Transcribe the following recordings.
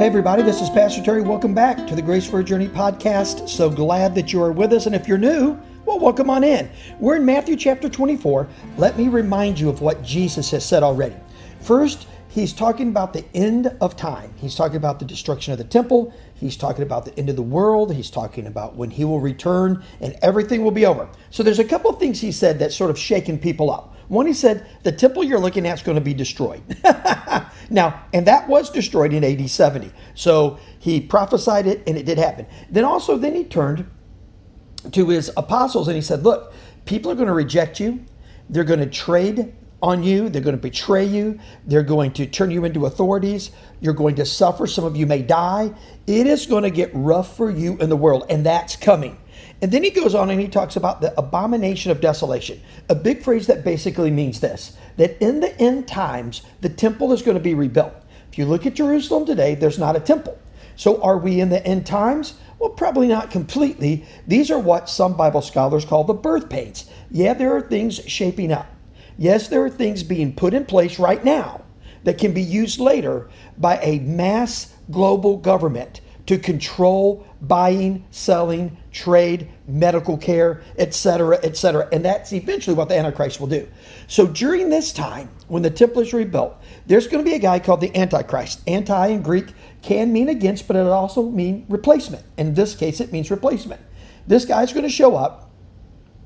Hey, everybody, this is Pastor Terry. Welcome back to the Grace for a Journey podcast. So glad that you are with us. And if you're new, well, welcome on in. We're in Matthew chapter 24. Let me remind you of what Jesus has said already. First, he's talking about the end of time. He's talking about the destruction of the temple. He's talking about the end of the world. He's talking about when he will return and everything will be over. So there's a couple of things he said that sort of shaken people up. One, he said, the temple you're looking at is going to be destroyed. now, and that was destroyed in AD 70. So he prophesied it and it did happen. Then also, then he turned to his apostles and he said, Look, people are going to reject you. They're going to trade on you. They're going to betray you. They're going to turn you into authorities. You're going to suffer. Some of you may die. It is going to get rough for you in the world, and that's coming. And then he goes on and he talks about the abomination of desolation, a big phrase that basically means this that in the end times, the temple is going to be rebuilt. If you look at Jerusalem today, there's not a temple. So are we in the end times? Well, probably not completely. These are what some Bible scholars call the birth pains. Yeah, there are things shaping up. Yes, there are things being put in place right now that can be used later by a mass global government to control buying, selling, trade, medical care, etc., etc. And that's eventually what the Antichrist will do. So during this time, when the temple is rebuilt, there's going to be a guy called the Antichrist. Anti in Greek can mean against, but it also mean replacement. In this case, it means replacement. This guy's going to show up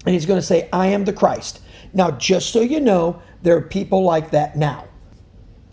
and he's going to say, I am the Christ. Now, just so you know, there are people like that now.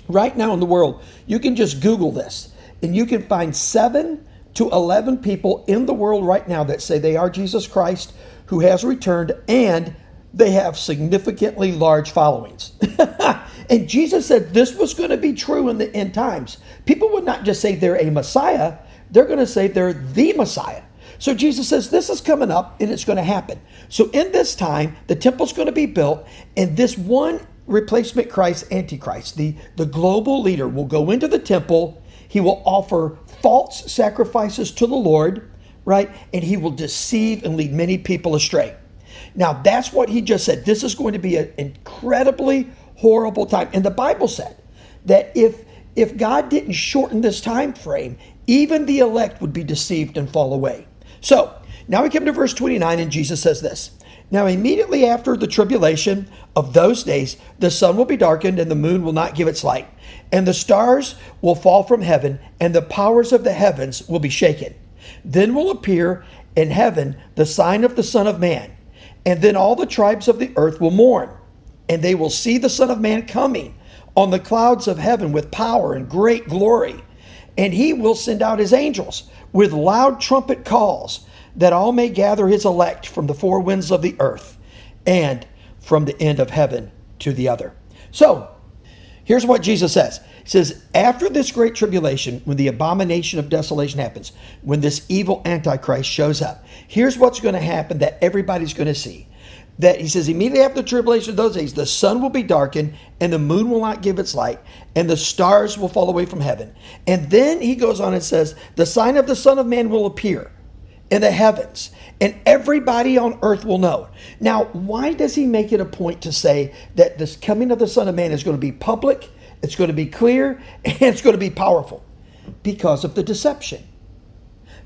Right now in the world, you can just Google this and you can find seven to 11 people in the world right now that say they are Jesus Christ who has returned and they have significantly large followings. and Jesus said this was going to be true in the end times. People would not just say they're a Messiah, they're going to say they're the Messiah. So Jesus says this is coming up and it's going to happen. So in this time, the temple's going to be built, and this one replacement Christ, Antichrist, the, the global leader, will go into the temple. He will offer false sacrifices to the Lord, right? And he will deceive and lead many people astray. Now, that's what he just said. This is going to be an incredibly horrible time. And the Bible said that if if God didn't shorten this time frame, even the elect would be deceived and fall away. So, now we come to verse 29 and Jesus says this. Now, immediately after the tribulation of those days, the sun will be darkened and the moon will not give its light, and the stars will fall from heaven, and the powers of the heavens will be shaken. Then will appear in heaven the sign of the Son of Man, and then all the tribes of the earth will mourn, and they will see the Son of Man coming on the clouds of heaven with power and great glory. And he will send out his angels with loud trumpet calls that all may gather his elect from the four winds of the earth and from the end of heaven to the other. So, here's what Jesus says He says, After this great tribulation, when the abomination of desolation happens, when this evil Antichrist shows up, here's what's going to happen that everybody's going to see. That he says, immediately after the tribulation of those days, the sun will be darkened, and the moon will not give its light, and the stars will fall away from heaven. And then he goes on and says, The sign of the Son of Man will appear in the heavens, and everybody on earth will know. Now, why does he make it a point to say that this coming of the Son of Man is going to be public, it's going to be clear, and it's going to be powerful? Because of the deception.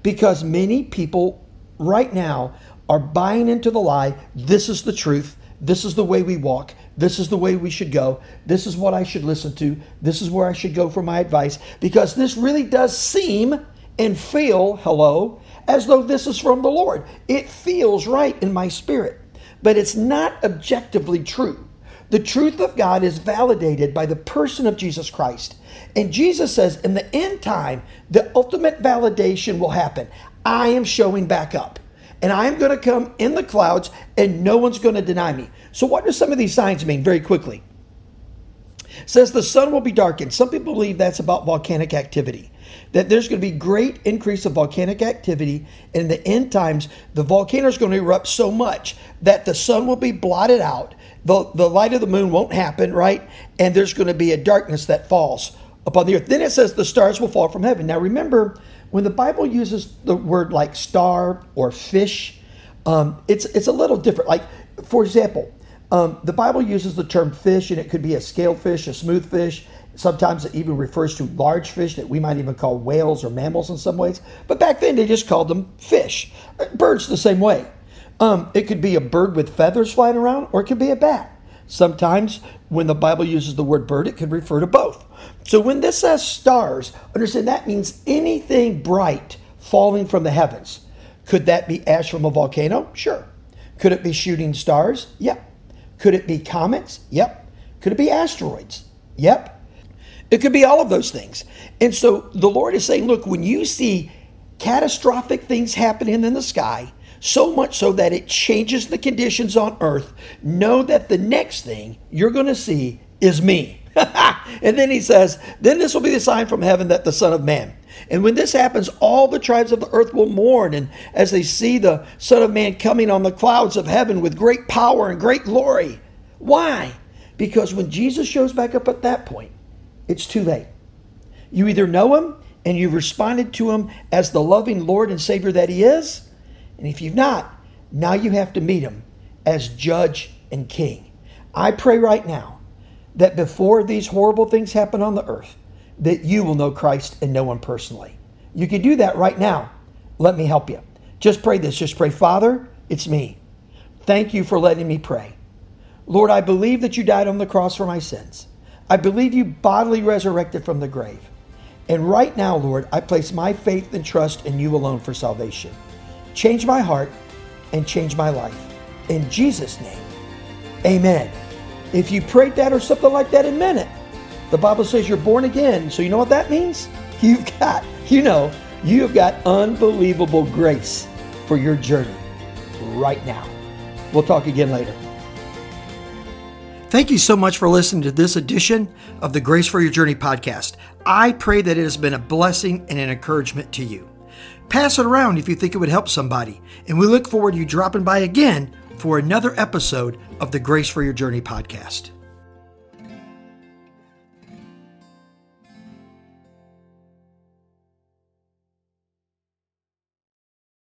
Because many people right now are buying into the lie this is the truth, this is the way we walk, this is the way we should go, this is what I should listen to, this is where I should go for my advice, because this really does seem and feel, hello, as though this is from the Lord. It feels right in my spirit, but it's not objectively true. The truth of God is validated by the person of Jesus Christ. And Jesus says, in the end time, the ultimate validation will happen. I am showing back up. And I am going to come in the clouds, and no one's going to deny me. So, what do some of these signs mean very quickly? Says the sun will be darkened. Some people believe that's about volcanic activity that there's going to be great increase of volcanic activity. In the end times, the volcano is going to erupt so much that the sun will be blotted out. The, the light of the moon won't happen, right? And there's going to be a darkness that falls upon the earth. Then it says the stars will fall from heaven. Now remember, when the Bible uses the word like star or fish, um, it's it's a little different. Like, for example, um, the Bible uses the term fish, and it could be a scale fish, a smooth fish, Sometimes it even refers to large fish that we might even call whales or mammals in some ways. But back then they just called them fish. Birds the same way. Um, it could be a bird with feathers flying around, or it could be a bat. Sometimes when the Bible uses the word bird, it could refer to both. So when this says stars, understand that means anything bright falling from the heavens. Could that be ash from a volcano? Sure. Could it be shooting stars? Yep. Could it be comets? Yep. Could it be asteroids? Yep. It could be all of those things. And so the Lord is saying, look, when you see catastrophic things happening in the sky, so much so that it changes the conditions on earth, know that the next thing you're going to see is me. and then he says, Then this will be the sign from heaven that the Son of Man. And when this happens, all the tribes of the earth will mourn. And as they see the Son of Man coming on the clouds of heaven with great power and great glory. Why? Because when Jesus shows back up at that point, it's too late. You either know him and you've responded to him as the loving Lord and Savior that he is, and if you've not, now you have to meet him as judge and king. I pray right now that before these horrible things happen on the earth, that you will know Christ and know him personally. You can do that right now. Let me help you. Just pray this. Just pray, Father, it's me. Thank you for letting me pray. Lord, I believe that you died on the cross for my sins. I believe you bodily resurrected from the grave. And right now, Lord, I place my faith and trust in you alone for salvation. Change my heart and change my life. In Jesus' name, amen. If you prayed that or something like that in a minute, the Bible says you're born again. So you know what that means? You've got, you know, you've got unbelievable grace for your journey right now. We'll talk again later. Thank you so much for listening to this edition of the Grace for Your Journey podcast. I pray that it has been a blessing and an encouragement to you. Pass it around if you think it would help somebody, and we look forward to you dropping by again for another episode of the Grace for Your Journey podcast.